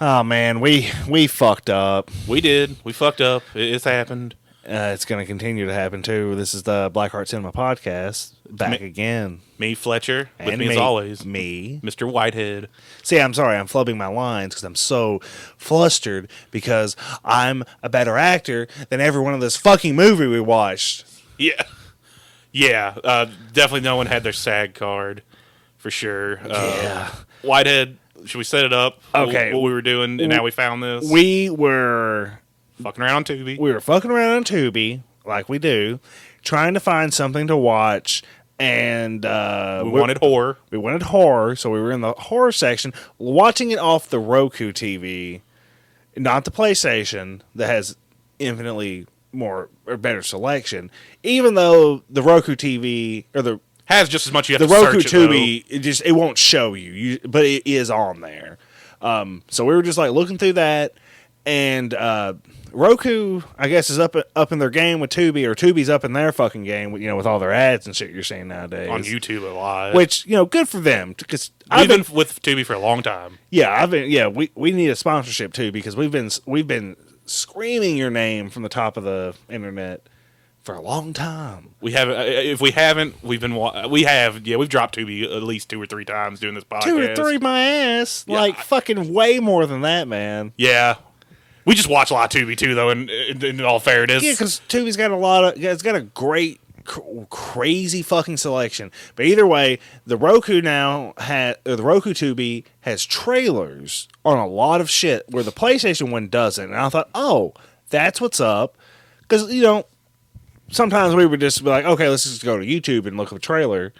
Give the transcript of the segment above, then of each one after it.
Oh man, we we fucked up. We did. We fucked up. It- It's happened. Uh, it's going to continue to happen too. This is the Blackheart Cinema podcast back Me- again. Me, Fletcher, with And me, as always, me. Mr. Whitehead. See, I'm sorry, I'm flubbing my lines because I'm so flustered because I'm a better actor than every one of this fucking movie we watched. Yeah, yeah. Uh, definitely, no one had their SAG card for sure. Uh, Yeah. Whitehead. Should we set it up? Okay. What we were doing and how we found this? We were fucking around on Tubi. we were fucking around on Tubi like we do, trying to find something to watch, and uh, we wanted horror. we wanted horror, so we were in the horror section, watching it off the Roku TV, not the PlayStation that has infinitely more or better selection. Even though the Roku TV or the Has just as much you have the to Roku search it. Tubi, it just it won't show you, you but it is on there. Um, so we were just like looking through that, and uh, Roku, I guess, is up up in their game with Tubi, or Tubi's up in their fucking game, with, you know, with all their ads and shit you're seeing nowadays on YouTube a lot. Which you know, good for them because we've I've been, been with Tubi for a long time. yeah, I've been, yeah, we we need a sponsorship too because we've been we've been screaming your name from the top of the internet for a long time. We have, uh, if we haven't, we've been, we have, yeah, we've dropped Tubi at least two or three times doing this podcast. Two or three, my ass, Yeah, like I- fucking way more than that, man. Yeah, we just watch a lot of Tubi too, though. And in, in all fairness, Yeah, because Tubi's got a lot of, it's got a great, cr- crazy fucking selection. But either way, the Roku now has, the Roku Tubi has trailers on a lot of shit where the PlayStation one doesn't. And I thought, oh, that's what's up. Because, you know, sometimes we would just be like, okay, let's just go to YouTube and look at a trailer.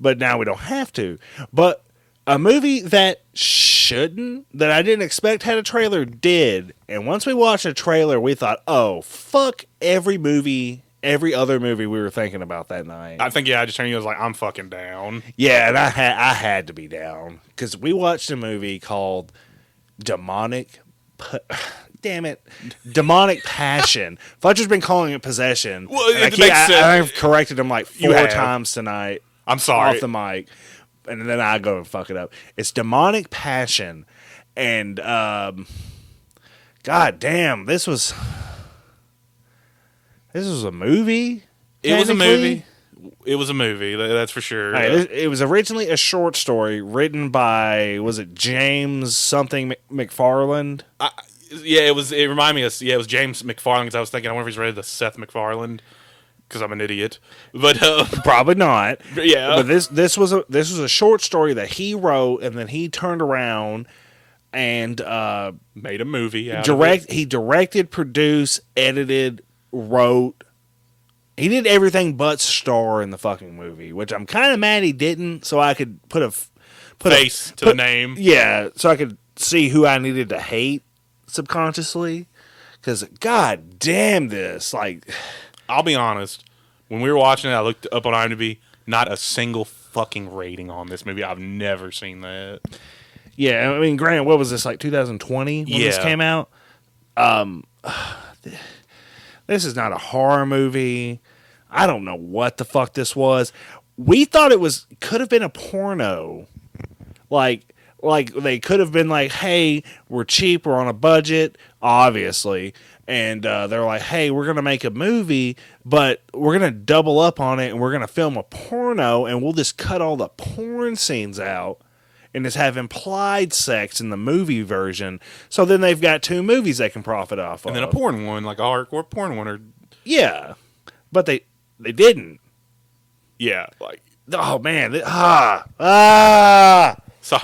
But now we don't have to. But a movie that shouldn't, that I didn't expect had a trailer, did. And once we watched a trailer, we thought, oh, fuck every movie, every other movie we were thinking about that night. I think yeah, I just turned you. Was like, I'm fucking down. yeah, and I had I had to be down because we watched a movie called Demonic. P- Damn it, demonic passion. Fletcher's been calling it possession. Well, and I it keep- makes I, sense. I've corrected him like You four have. times tonight I'm sorry. off the mic, and then I go and fuck it up. It's demonic passion, and um, god damn, this was this was a movie. it was a technically? movie. It was a movie. tha- That's for sure. All right, it, it was originally a short story written by was it James something Mc- McFarland? I, yeah, it was. It reminded me of yeah, it was James McFarland because I was thinking I wonder if he's related to Seth McFarland. because I'm an idiot. But uh, Probably not. yeah, But this this was a this was a short story that he wrote and then he turned around and uh, made a movie. Direct he directed, produced, edited, wrote. He did everything but star in the fucking movie, which I'm kind of mad he didn't, so I could put a put it. a face to put- the name. Yeah, so I could see who I needed to hate subconsciously. Because god damn this, like I'll be honest. When we were watching it, I looked up on IMDb. Not a single fucking rating on this movie. I've never seen that. Yeah, I mean, Grant, what was this like 2020 when this came out? Um, this is not a horror movie. I don't know what the fuck this was. We thought it was could have been a porno, like like they could have been like, hey, we're cheap, we're on a budget, obviously, and uh, they're like, hey, we're gonna make a movie, but we're gonna double up on it and we're gonna film a porno, and we'll just cut all the porn scenes out and just have implied sex in the movie version. So then they've got two movies they can profit off And of. And then a porn one, like a hardcore porn one, or yeah, but they they didn't. yeah, like Oh man, th- ah ah, so.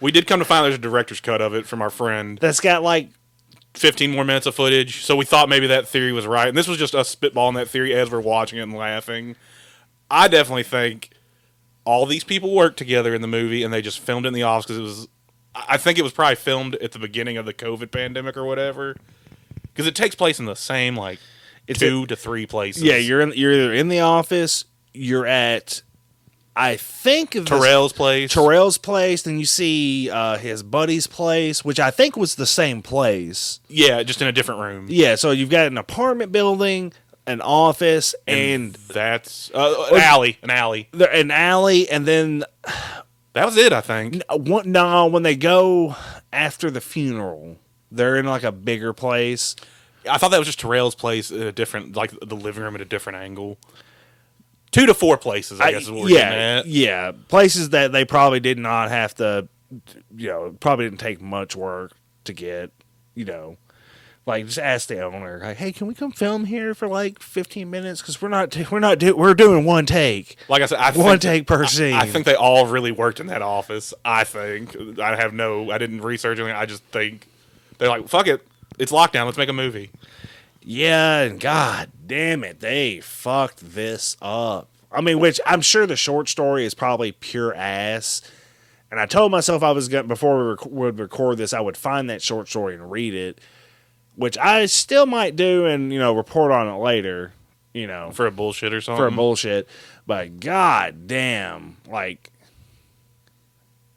We did come to find there's a director's cut of it from our friend. that's got like 15 more minutes of footage. So we thought maybe that theory was right. And this was just us spitballing that theory as we're watching it and laughing. I definitely think all these people worked together in the movie and they just filmed it in the office because it was. I think it was probably filmed at the beginning of the COVID pandemic or whatever. Because it takes place in the same like It's two to three places. yeah, you're in you're either in the office, you're at I think this- Terrell's place. Terrell's place, then you see uh, his buddy's place, which I think was the same place. Yeah, just in a different room. Yeah, so you've got an apartment building, an office, and that's uh, an alley. An alley. an alley, and then That was it, I think. One- No, when they go after the funeral, they're in like a bigger place. I thought that was just Terrell's place in a different, like the living room at a different angle. Two to four places, I, guess, is what we're yeah, at. yeah, places that they probably did not have to, you know, probably didn't take much work to get. You know, like just ask the owner, like, hey, can we come film here for like fifteen minutes? Because we're not, we're not, do- we're doing one take, Like I said, I one take per scene. I think they all really worked in that office. I think I have no, I didn't research anything. I just think they're like, fuck it, it's lockdown. Let's make a movie. Yeah, and god damn it, they fucked this up. I mean, which I'm sure the short story is probably pure ass. And I told myself I was going before we rec- would record this, I would find that short story and read it, which I still might do, and you know, report on it later. You know, for a bullshit or something. for a bullshit. But god damn, like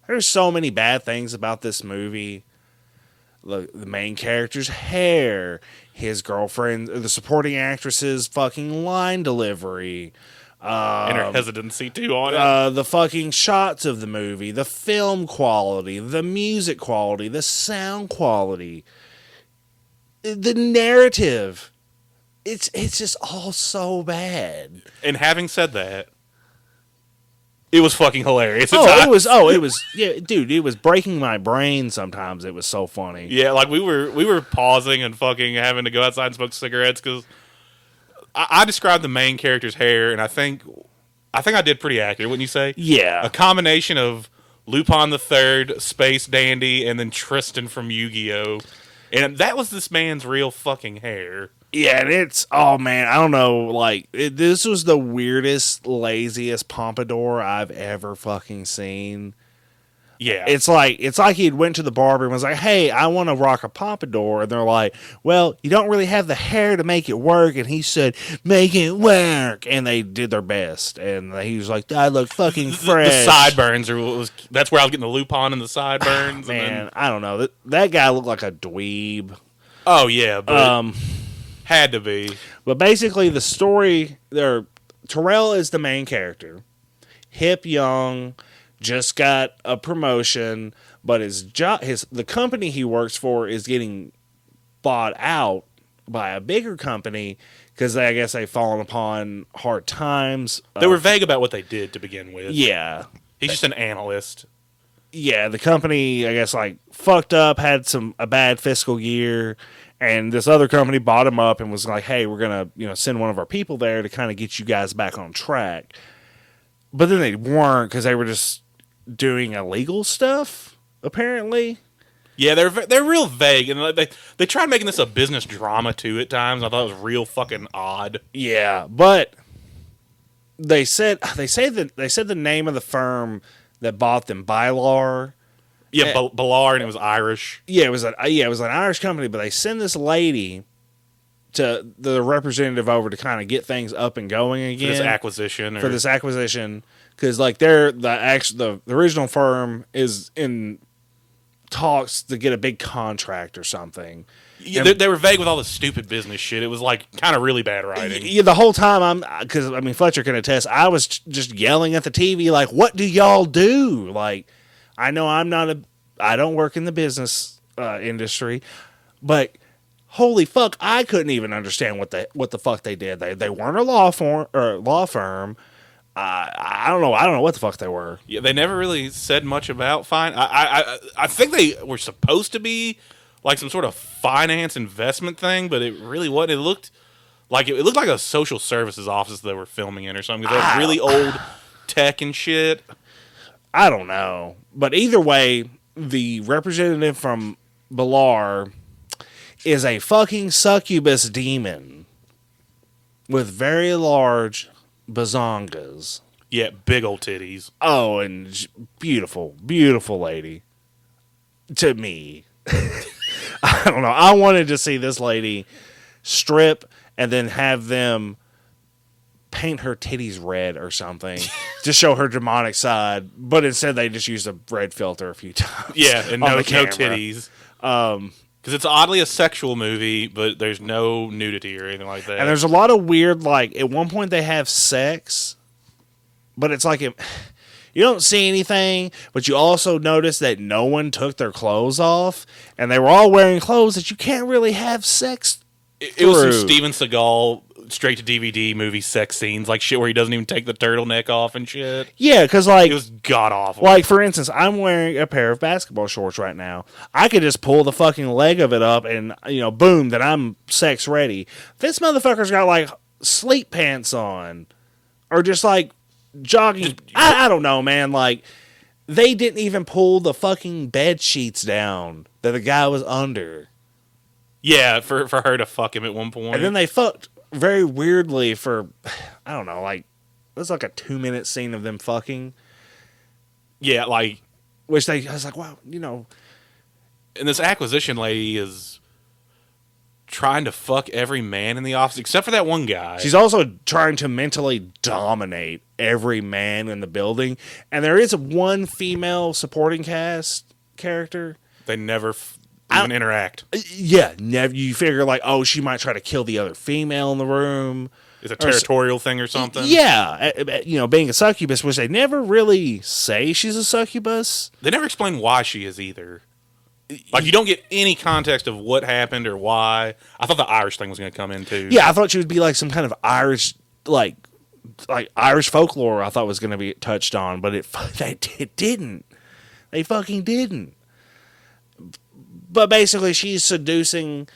there's so many bad things about this movie. The, the main character's hair, his girlfriend, the supporting actress's fucking line delivery, and her hesitancy too on it. uh, the fucking shots of the movie, the film quality, the music quality, the sound quality, the narrative. It's it's just all so bad. and having said that, it was fucking hilarious. Oh, it was. Oh, it was. Yeah, dude, it was breaking my brain. Sometimes it was so funny. Yeah, like we were we were pausing and fucking having to go outside and smoke cigarettes because I, I described the main character's hair, and I think I think I did pretty accurate. Wouldn't you say? Yeah, A combination of Lupin the Third, Space Dandy, and then Tristan from Yu Gi Oh, and that was this man's real fucking hair. Yeah, and it's. Oh man, I don't know. Like it, this was the weirdest, laziest pompadour I've ever fucking seen. Yeah, It's like it's like he went to the barber and was like, "Hey, I want to rock a pompadour," and they're like, "Well, you don't really have the hair to make it work." And he said, "Make it work," and they did their best. And he was like, "I look fucking fresh." the sideburns are what was that's where I was getting the Lupin and the sideburns. and Man, then- I don't know. That that guy looked like a dweeb. oh yeah, but Um, had to be. but basically, the story there, Terrell is the main character, hip, young, just got a promotion, but his job, his the company he works for is getting bought out by a bigger company because I guess they've fallen upon hard times. They Uh, were vague about what they did to begin with. yeah, He's just an analyst. Yeah, the company I guess like fucked up, had some a bad fiscal year, and this other company bought him up and was like, "Hey, we're gonna you know send one of our people there to kind of get you guys back on track." But then they weren't because they were just doing illegal stuff. Apparently, Yeah, they're they're real vague, and they they tried making this a business drama too at times. I thought it was real fucking odd. yeah, but they said they say that they said the name of the firm that bought them, Bylar. Yeah. Bal- Balar, and it was Irish. yeah, it was a uh, yeah, it was an Irish company, but they send this lady to the representative over to kind of get things up and going For again this acquisition, or, for this acquisition because like they're the actual the, the original firm is in talks to get a big contract or something. Yeah, they, they were vague with all the stupid business shit. It was like kind of really bad writing. Yeah, the whole time I'm because I mean Fletcher can attest. I was just yelling at the TV like, "What do y'all do?" Like, I know I'm not a, I don't work in the business uh, industry, but holy fuck, I couldn't even understand what the what the fuck they did. They they weren't a law firm or law firm. Uh, I don't know. I don't know what the fuck they were. Yeah, they never really said much about fine. I, I I I think they were supposed to be like some sort of finance investment thing, but it really wasn't. It looked like it, it looked like a social services office they were filming in or something. they had ah. really old tech and shit. I don't know. But either way, the representative from Balar is a fucking succubus demon with very large bazongas. Yeah, big old titties. Oh, and beautiful, beautiful lady. To me. I don't know. I wanted to see this lady strip and then have them paint her titties red or something to show her demonic side. But instead, they just used a red filter a few times. Yeah, and no no titties. Um, because it's oddly a sexual movie, but there's no nudity or anything like that. And there's a lot of weird, like, at one point they have sex, but it's like, it, you don't see anything, but you also notice that no one took their clothes off, and they were all wearing clothes that you can't really have sex. It, it was some. Steven Seagal straight to DVD movie sex scenes, like shit where he doesn't even take the turtleneck off and shit. Yeah, because like It was god awful. Like for instance, I'm wearing a pair of basketball shorts right now. I could just pull the fucking leg of it up and you know, boom, that I'm sex ready. This motherfucker's got like sleep pants on, or just like jogging. I, I don't know, man. Like they didn't even pull the fucking bed sheets down that the guy was under, yeah, for for her to fuck him at one point. and then they fucked very weirdly for I don't know, like it was like a two minute scene of them fucking, yeah, like which they I was like, wow, you know. and this acquisition lady is trying to fuck every man in the office except for that one guy. She's also trying to mentally dominate every man in the building. And there is one female supporting cast character. they never f- I- even interact. Uh, Yeah, never. You figure like, oh, she might try to kill the other female in the room. It's a or territorial thing or something. Yeah, you know, being a succubus, which they never really say she's a succubus. They never explain why she is either. Like you don't get any context of what happened or why. I thought the Irish thing was going to come in too. Yeah, I thought she would be like some kind of Irish, like, like Irish folklore. I thought was going to be touched on, but it they it didn't. They fucking didn't. But basically, she's seducing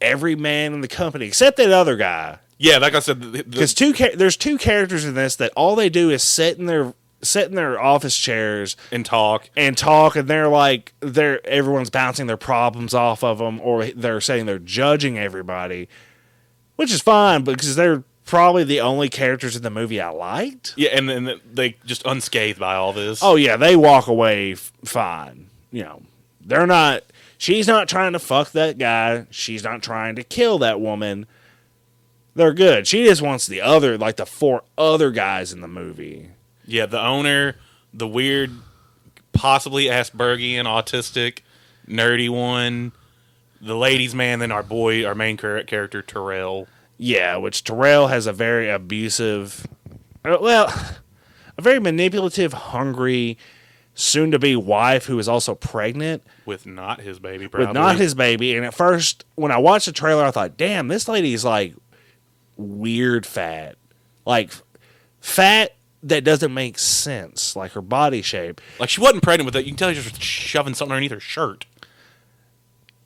every man in the company except that other guy. yeah. Like I said, the, the, Because two there's two characters in this that all they do is sit in their sit in their office chairs and talk. and talk and they're like they're everyone's bouncing their problems off of them or they're saying they're judging everybody which is fine because they're probably the only characters in the movie i liked. Yeah, and then they just unscathed by all this. oh yeah they walk away f- fine you know. They're not she's not trying to fuck that guy she's not trying to kill that woman. They're good. She just wants the other like the four other guys in the movie Yeah, the owner, the weird, possibly Aspergian, autistic, nerdy one, the ladies' man, then our boy, our main character Terrell. Yeah, which Terrell has a very abusive, uh, well, a very manipulative, hungry, soon to be wife who is also pregnant With not his baby, probably. with not his baby. And at first, when I watched the trailer, I thought, damn, this lady's like weird fat. Like fat that doesn't make sense, like her body shape. Like she wasn't pregnant with it. You can tell she's just shoving something underneath her shirt.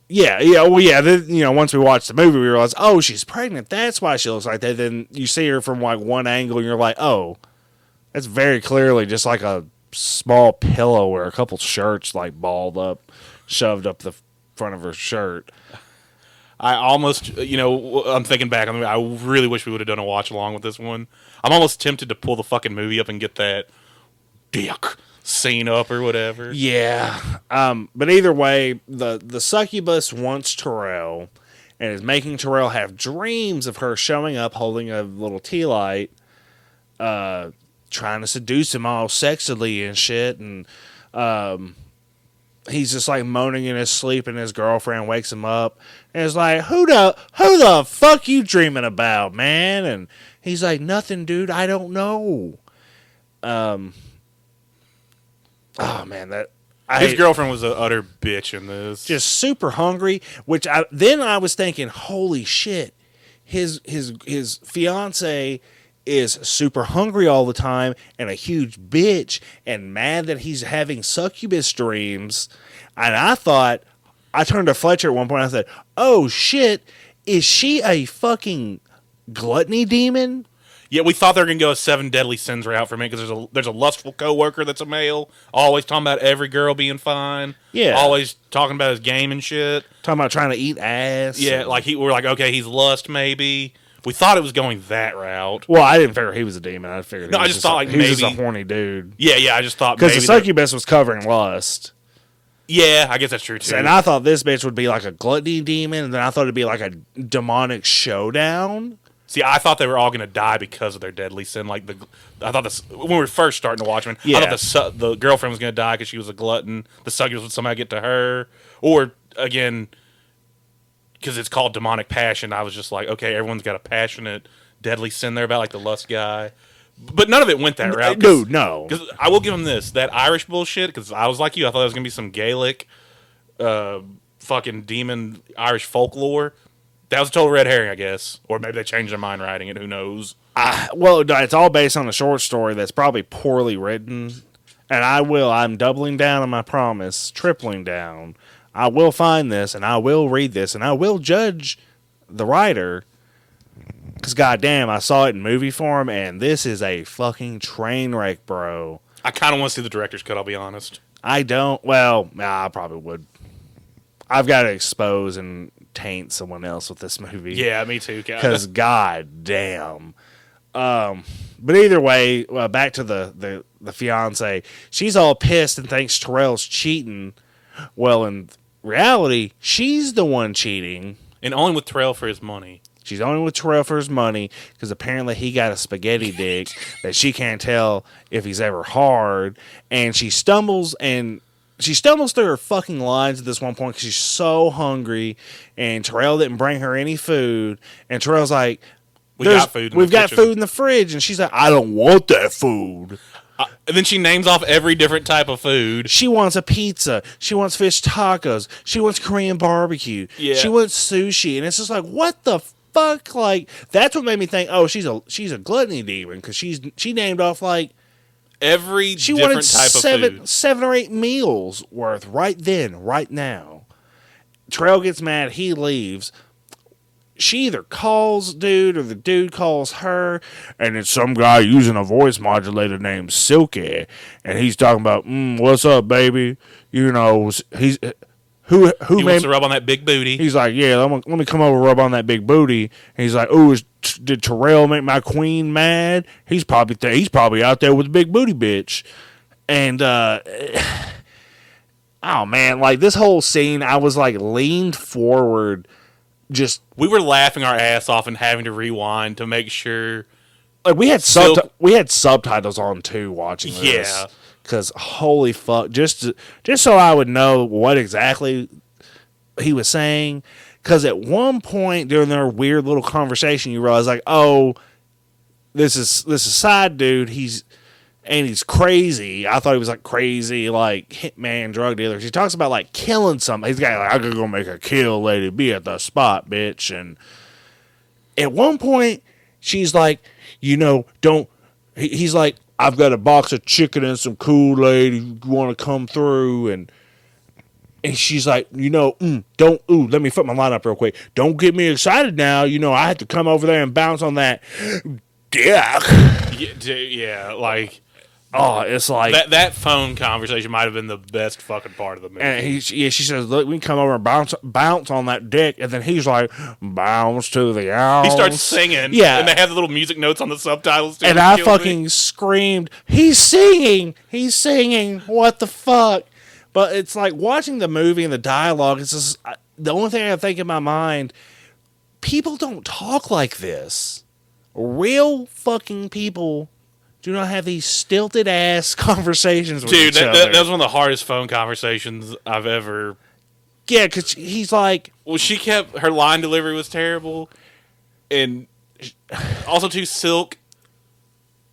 Yeah, yeah, well, yeah. The, you know, once we watched the movie, we realized, oh, she's pregnant. That's why she looks like that. Then you see her from like one angle, and you're like, oh, that's very clearly just like a small pillow or a couple shirts like balled up, shoved up the front of her shirt. I almost, you know, I'm thinking back. I mean, I really wish we would have done a watch along with this one. I'm almost tempted to pull the fucking movie up and get that dick scene up or whatever. Yeah. Um, but either way, the the succubus wants Terrell and is making Terrell have dreams of her showing up holding a little tea light, uh, trying to seduce him all sexily and shit. And um, he's just like moaning in his sleep, and his girlfriend wakes him up and is like, "Who the who the fuck you dreaming about, man?" And he's like, "Nothing, dude. I don't know." Um. Oh man, that I His girlfriend was an utter bitch in this. just super hungry. Which I then I was thinking, holy shit, his his his fiance is super hungry all the time and a huge bitch and mad that he's having succubus dreams. And I thought, I turned to Fletcher at one point. I said, "Oh shit, is she a fucking gluttony demon?" Yeah, we thought they were gonna go a seven deadly sins route for me because there's a there's a lustful coworker that's a male, always talking about every girl being fine. Yeah. always talking about his game and shit. Talking about trying to eat ass. Yeah, like he we're like, okay, he's lust maybe. We thought it was going that route. Well, I didn't figure he was a demon. I figured. No, he I was just thought, a, like, he was just a maybe- horny dude. Yeah, yeah. I just thought Because the succubus was covering lust. Yeah, I guess that's true too. And I thought this bitch would be like a gluttony demon, and then I thought it'd be like a demonic showdown. See, I thought they were all going to die because of their deadly sin. Like the, I thought this when we were first starting to watch them. I Yeah. thought the su- the girlfriend was going to die because she was a glutton. The succubus would somehow get to her, or again, because it's called demonic passion. I was just like, okay, everyone's got a passionate, deadly sin there about like the lust guy. But none of it went that route. Dude, no. Because I will give him this that Irish bullshit. Because I was like you, I thought it was gonna be some Gaelic, uh, fucking demon Irish folklore. That was a total red herring, I guess. Or maybe they changed their mind writing it. Who knows? I, well, it's all based on a short story that's probably poorly written. And I will. I'm doubling down on my promise, tripling down. I will find this and I will read this and I will judge the writer. Because, goddamn, I saw it in movie form and this is a fucking train wreck, bro. I kind of want to see the director's cut. I'll be honest. I don't. Well, nah, I probably would. I've got to expose and taint someone else with this movie. Yeah, me too. Because god damn. Um, but either way, uh, back to the, the the fiance. She's all pissed and thinks Terrell's cheating. Well, in reality, she's the one cheating. and only with Terrell for his money. She's only with Terrell for his money because apparently he got a spaghetti dick that she can't tell if he's ever hard. And she stumbles and she stumbles through her fucking lines at this one point because she's so hungry. And Terrell didn't bring her any food. And Terrell's like, we got food in We've the got kitchen." food in the fridge." And she's like, "I don't want that food." Uh, and then she names off every different type of food. She wants a pizza. She wants fish tacos. She wants Korean barbecue. Yeah. She wants sushi. And it's just like, what the fuck? Like that's what made me think, oh, she's a she's a gluttony demon because she's she named off like Every she different wanted type seven of food. seven or eight meals worth right then, right now. Terrell gets mad. He leaves. She either calls dude or the dude calls her, and it's some guy using a voice modulator named Silky, and he's talking about, mm, "What's up, baby?" You know, he's who who He made wants to rub on that big booty. He's like, yeah, let me, let me come over and rub on that big booty. And he's like, oh, is, did Terrell make my queen mad? He's probably th- he's probably out there with a big booty bitch. And uh, oh man, like this whole scene, I was like leaned forward, just we were laughing our ass off and having to rewind to make sure. like we had sub we had subtitles on too watching this. Yeah. Cause holy fuck, just just so I would know what exactly he was saying. Cause at one point during their weird little conversation, you realize like, oh, this is this is side dude. He's and he's crazy. I thought he was like crazy, like hitman, drug dealer. He talks about like killing somebody. He's got like, I could go make a kill lady, be at the spot, bitch. And at one point, she's like, you know, don't. He's like, I've got a box of chicken and some Kool Aid. You want to come through? And and she's like, you know, mm, don't. Ooh, let me flip my line up real quick. Don't get me excited now. You know, I had to come over there and bounce on that dick. Yeah, yeah like Oh, it's like that. That phone conversation might have been the best fucking part of the movie. And he's yeah, she says, "Look, we can come over and bounce bounce on that dick." And then he's like, "Bounce to the ounce." he starts singing. Yeah. and they have the little music notes on the subtitles. Too, and I kills me. fucking screamed, "He's singing! He's singing! What the fuck?" But it's like watching the movie and the dialogue. It's just the only thing I think in my mind. People don't talk like this. Real fucking people do not have these stilted ass conversations with dude. each That, other. that, that was one of the hardest phone conversations I've ever. yeah, because he's like, Well, she kept her line delivery was terrible, and also too silk.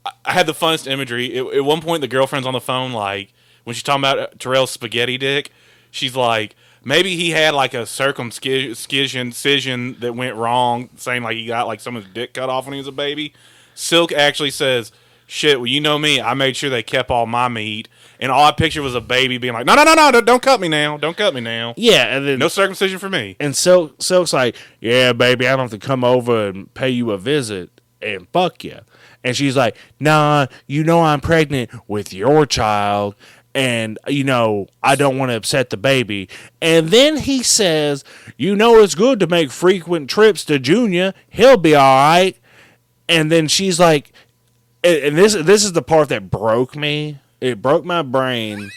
I- had the funnest imagery. At, at one point, the girlfriend's on the phone, like when she's talking about Terrell's spaghetti dick. She's like, maybe he had like a circumcision incision that went wrong, saying like he got like some of his dick cut off when he was a baby. Silk actually says, "Shit, well, you know me. I made sure they kept all my meat." And all I pictured was a baby being like, "No, no, no, no! don't- cut me now! Don't cut me now! yeah, and then No circumcision for me." And Silk, Silk's like, yeah, baby, I don't have to come over and pay you a visit and fuck you. And she's like, nah, you know I'm pregnant with your child. And, you know, I don't want to upset the baby. And then he says, you know, it's good to make frequent trips to Junior. He'll be all right. And then she's like, and this this is the part that broke me. It broke my brain.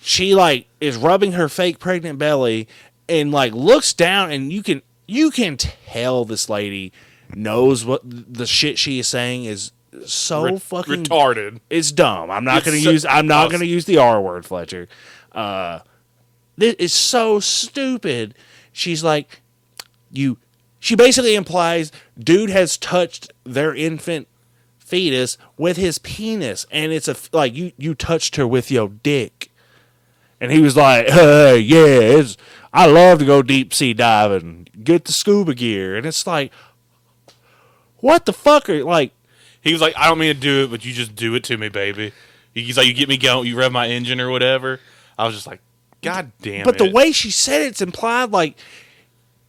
She like is rubbing her fake pregnant belly and like looks down and you can you can tell this lady knows what the shit she is saying is so fucking retarded. it's dumb. I'm not It's going to so- use. I'm not to use the R word, Fletcher. Uh, this is so stupid. She's like, you. She basically implies dude has touched their infant fetus with his penis, and it's a like you you touched her with your dick, and he was like, uh, yeah, it's I love to go deep sea diving, get the scuba gear, and it's like, what the fuck are like? He was like, I don't mean to do it, but you just do it to me, baby. He's like, you get me going, you rev my engine or whatever. I was just like, God damn But it. the way she said it's implied like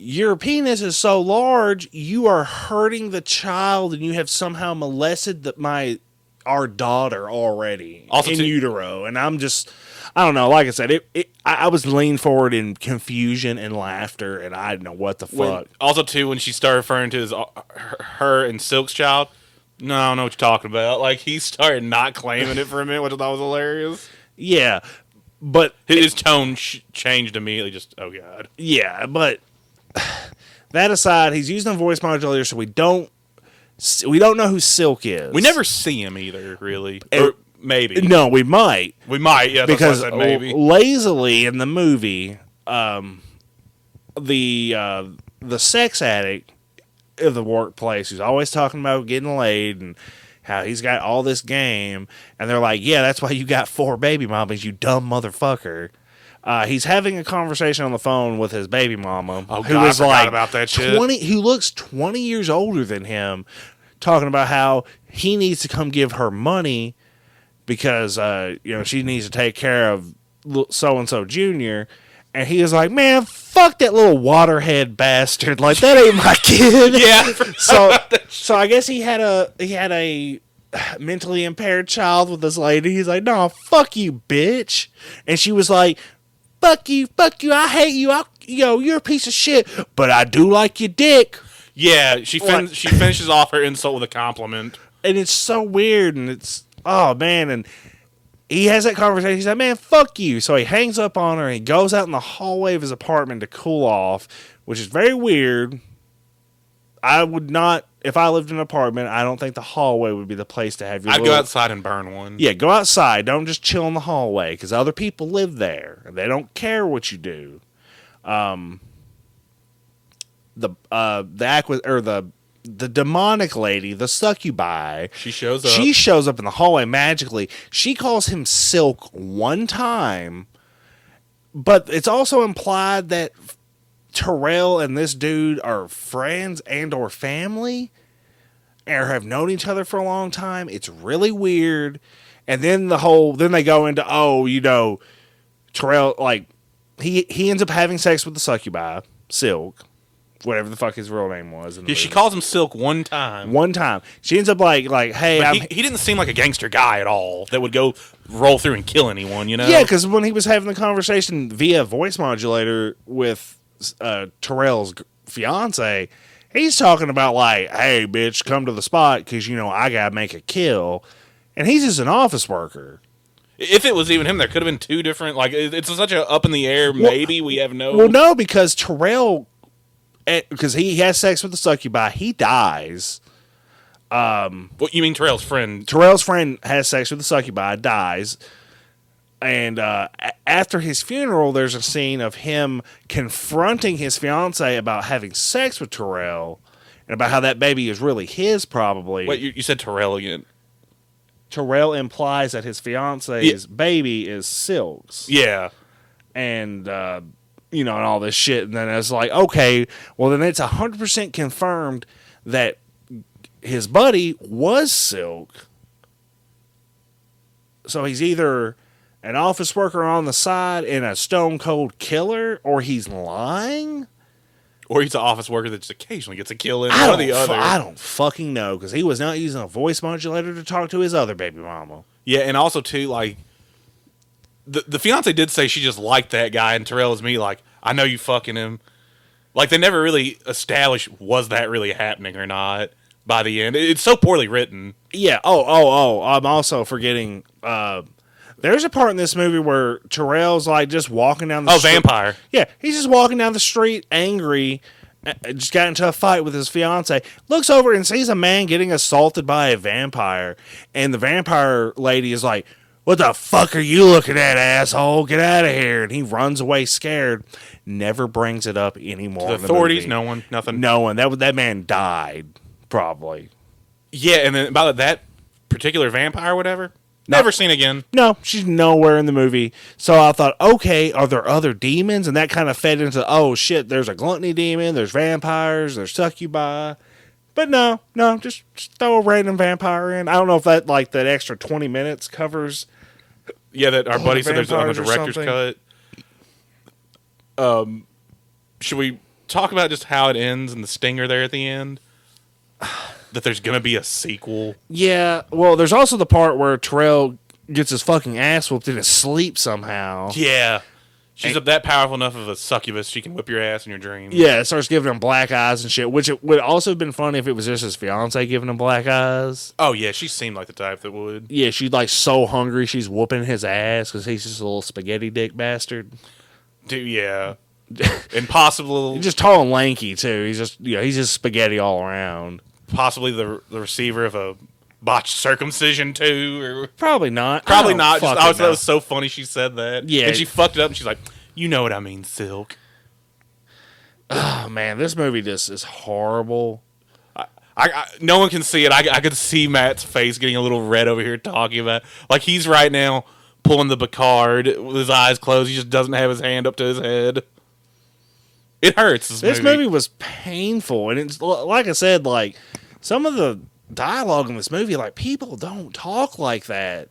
your penis is so large, you are hurting the child, and you have somehow molested the, my our daughter already Also in too- utero. And I'm just, I don't know. Like I said, it, it I, I was leaned forward in confusion and laughter, and I do not know what the When- fuck. also, too, when she started referring to his, uh, her, her and Silk's child, no, I don't know what you're talking about. Like, he started not claiming it for a minute, which I thought was hilarious. Yeah, but His, his tone sh- changed immediately. Just, oh, God. yeah, but that aside, he's using a voice modulator, so we don't we don't know who Silk is. We never see him either, really. And- or maybe. No, we might. We might, yeah, because I said maybe. lazily in the movie, um, the uh, the sex addict of the workplace who's always talking about getting laid and how he's got all this game, and they're like, "Yeah, that's why you got four baby mamas, you dumb motherfucker." Uh, he's having a conversation on the phone with his baby mama, Oh, who God, is like about that shit. twenty, who looks twenty years older than him, talking about how he needs to come give her money because uh, you know she needs to take care of so and so junior. And he was like, "Man, fuck that little waterhead bastard! Like that ain't my kid." Yeah, So, so I guess he had a he had a mentally impaired child with this lady. He's like, "No, fuck you, bitch!" And she was like, "Fuck you, fuck you! I hate you! I, yo, you're a piece of shit, but I do like your dick." Yeah, she fin- she finishes off her insult with a compliment. and it's so weird and it's oh man and he has that conversation he's like man fuck you so he hangs up on her and he goes out in the hallway of his apartment to cool off which is very weird i would not if i lived in an apartment i don't think the hallway would be the place to have your I'd go outside and burn one. yeah go outside don't just chill in the hallway because other people live there and they don't care what you do um the uh the aqua or the the demonic lady the succubi She shows up. she shows up in the hallway magically. She calls him Silk one time, but it's also implied that Terrell and this dude are friends and or family or have known each other for a long time. It's really weird. And then the whole then they go into oh, you know, Terrell like he he ends up having sex with the succubi, Silk, whatever the fuck his real name was. yeah, she calls him Silk one time. one time. She ends up like like, hey, he, he didn't seem like a gangster guy at all that would go roll through and kill anyone, you know? Yeah, because when he was having the conversation via voice modulator with uh, Terrell's fiance, he's talking about like, "Hey, bitch, come to the spot because you know I gotta make a kill," and he's just an office worker. If it was even him, there could have been two different. Like it's such a up in the air. Maybe we have no. Well, no, because Terrell, because he has sex with the succubi, he dies. Um, What you mean, Terrell's friend? Terrell's friend has sex with the succubi, dies, and uh, a- after his funeral, there's a scene of him confronting his fiance about having sex with Terrell, and about how that baby is really his. Probably, Wait, you, you said Terrell again? Terrell implies that his fiance's baby is Silk's, Yeah. and uh, you know, and all this shit. And then it's like, okay, well, then it's hundred percent confirmed that his buddy was Silk. So he's either an office worker on the side and a stone cold killer, or he's lying. Or he's an office worker that just occasionally gets a kill in. I One or don't, the other. I don't fucking know because he was not using a voice modulator to talk to his other baby mama. Yeah, and also too, like the the fiance did say she just liked that guy, and Terrell is me like, I know you fucking him. Like they never really established was that really happening or not. By the end, it's so poorly written. Yeah. Oh, oh, oh. I'm also forgetting. Uh, there's a part in this movie where Terrell's like just walking down the Oh, street. vampire! Yeah, he's just walking down the street angry. uh, Just got into a fight with his fiance. Looks over and sees a man getting assaulted by a vampire, and the vampire lady is like, "What the fuck are you looking at, asshole? Get out of here!" And he runs away scared. Never brings it up anymore. The in the authorities, movie. no one, nothing. no one. That that man died probably. Yeah, and then about that particular vampire or whatever. Never seen again. No, she's nowhere in the movie. So I thought, okay, are there other demons? And that kind of fed into, oh shit, there's a gluttony demon, there's vampires, there's succubi. But no, no, just, just throw a random vampire in. I don't know if that like that extra twenty minutes covers. Yeah, that our Oh, buddy said there's on the director's cut. Um, should we talk about just how it ends and the stinger there at the end? That there's gonna be a sequel. Yeah, well, there's also the part where Terrell gets his fucking ass whooped in his sleep somehow. Yeah, she's that powerful enough of a succubus she can whip your ass in your dreams. Yeah, it starts giving him black eyes and shit, which it would also have been funny if it was just his fiance giving him black eyes. Oh yeah, she seemed like the type that would. Yeah, she's like so hungry she's whooping his ass because he's just a little spaghetti dick bastard. Dude, yeah, impossible. He's just tall and lanky too. He's just you know he's just spaghetti all around. Possibly the the receiver of a botched circumcision too, or Probably not. probably I don't. Just, I was, that was so funny. She said that. Yeah. and she fucked it up. and She's like, "You know what I mean, Silk." Oh man, this movie just is horrible. I, I no one can see it. I, I could see Matt's face getting a little red over here talking about like he's right now pulling the Picard with his eyes closed. He just doesn't have his hand up to his head. It hurts. This, This movie. movie was painful, and it's like I said, like some of the dialogue in this movie, like people don't talk like that.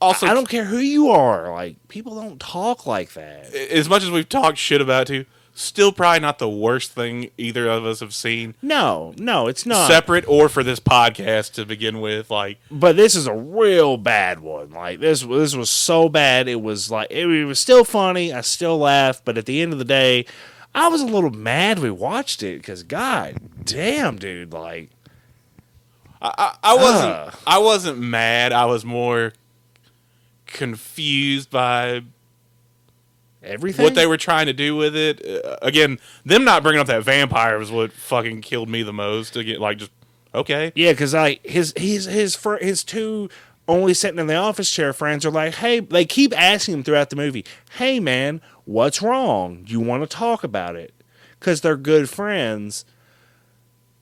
Also, I don't care who you are, like people don't talk like that. as much as we've talked shit about it, too, still probably not the worst thing either of us have seen. No, no, it's not. separate or for this podcast to begin with. Like, but this is a real bad one. Like this, this was so bad. It was like it, was still funny. I still laughed, but at the end of the day, I was a little mad we watched it because god damn, dude, like I, I, I wasn't, Ugh. I wasn't mad. I was more confused by everything. what they were trying to do with it. Uh, again, them not bringing up that vampire was what fucking killed me the most. Again, like just okay, Yeah, because like his his his fr- his two only sitting in the office chair friends are like, hey, they keep asking him throughout the movie, hey man, what's wrong? You want to talk about it? Because they're good friends.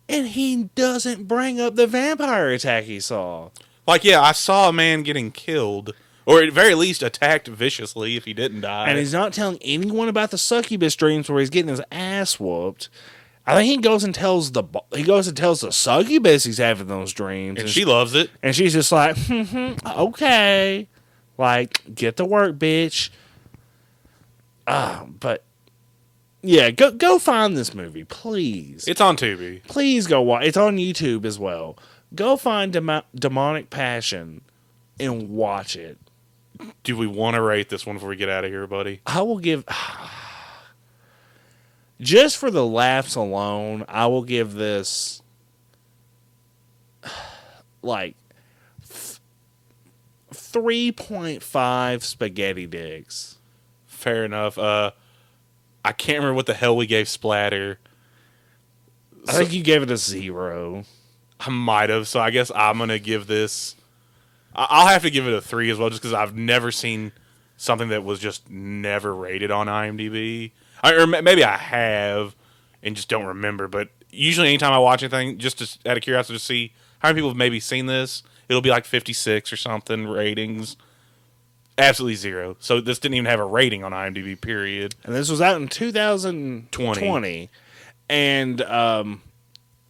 And he doesn't bring up the vampire attack he saw. like yeah, I saw a man getting killed. Or at very least attacked viciously if he didn't die. And he's not telling anyone about the succubus dreams where he's getting his ass whooped. I think he goes and tells the he goes and tells the succubus he's having those dreams, and she loves it. And she's just like, mm-hmm, okay. Like, get to work, bitch. Uh, but yeah, go go find this movie, please. It's on Tubi. please go watch. It's on YouTube as well. Go find Demo- Demonic Passion and watch it. Do we want to rate this one before we get out of here, buddy? I will give just for the laughs alone, I will give this like three point five spaghetti dicks. Fair enough. Uh, I can't remember what the hell we gave Splatter. I think you gave it a zero. I might have, so I guess I'm gonna give this. I'll have to give it a three as well, just because I've never seen something that was just never rated on IMDb. I, or maybe I have and just don't remember. But usually, anytime I watch anything, just to, out of curiosity to see how many people have maybe seen this, it'll be like 56 or something ratings. Absolutely zero. So this didn't even have a rating on IMDb. Period. And this was out in 2020. And um,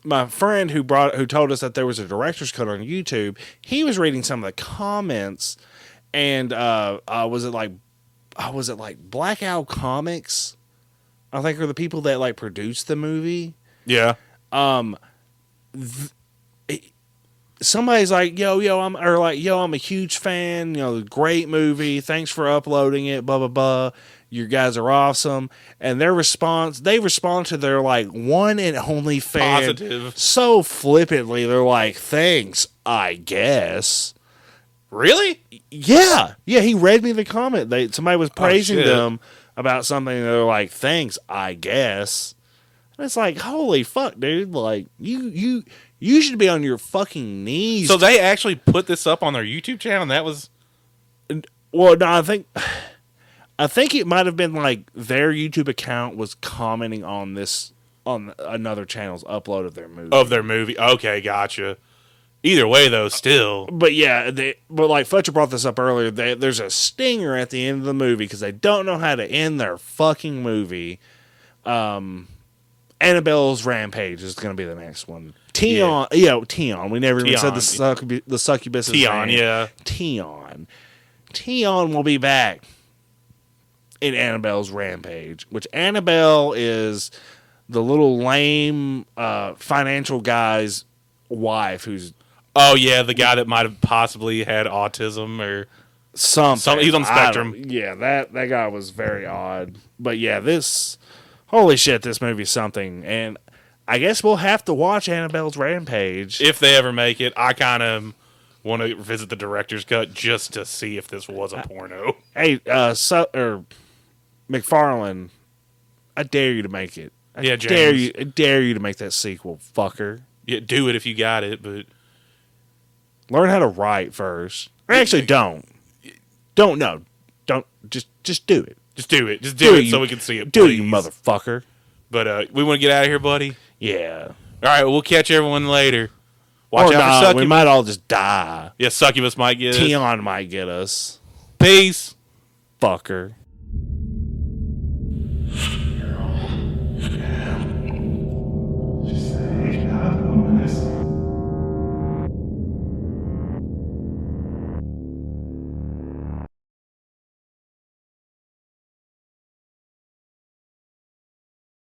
my friend who brought who told us that there was a director's cut on YouTube, he was reading some of the comments and uh, uh was it like uh, was it like Black Owl Comics? I think are the people that like produced the movie. Yeah. Um th- somebody's like, "Yo, yo, I'm or like, yo, I'm a huge fan. You know, great movie. Thanks for uploading it. Blah blah blah. You guys are awesome." And their response, they respond to their like one and only fan Positive. so flippantly. They're like, "Thanks, I guess." Really? Yeah, yeah. He read me the comment. They somebody was oh, praising shit. them about something. They're like, "Thanks, I guess." And it's like, holy fuck, dude! Like you, you, you should be on your fucking knees. So they actually put this up on their YouTube channel, and that was well, no, I think, I think it might have been like their YouTube account was commenting on this on another channel's upload of their movie. of their movie. Okay, gotcha. Either way, though, still. but yeah, they, but like Fletcher brought this up earlier. They, there's a stinger at the end of the movie because they don't know how to end their fucking movie. Um, Annabelle's Rampage is going to be the next one. Tion, yeah, Tion. We never even said the succub- the succubus. Tion, yeah. Tion. Tion will be back in Annabelle's Rampage, which Annabelle is the little lame uh, financial guy's wife who's Oh, yeah, the guy that might have possibly had autism or. something. Some- he's on the spectrum. Yeah, that that guy was very odd. But yeah, this holy shit, this movie's something. And I guess we'll have to watch Annabelle's Rampage. If they ever make it, I kind of want to visit the director's cut just to see if this was a porno. hey, uh, Su- or McFarlane, I dare you to make it. I Yeah, dare you, I dare you to make that sequel, fucker. Yeah, do it if you got it, but Learn how to write first. Or actually, don't. Don't know. Don't just just do it. Just do it. Just do, Do it it, so we can see it. Do it, you motherfucker. But uh, we want to get out of here, buddy. Yeah. All right, we'll catch everyone later. Watch or out not, for we might all just die. yeah, succubus might get us. Tion might get us. Peace. Fucker.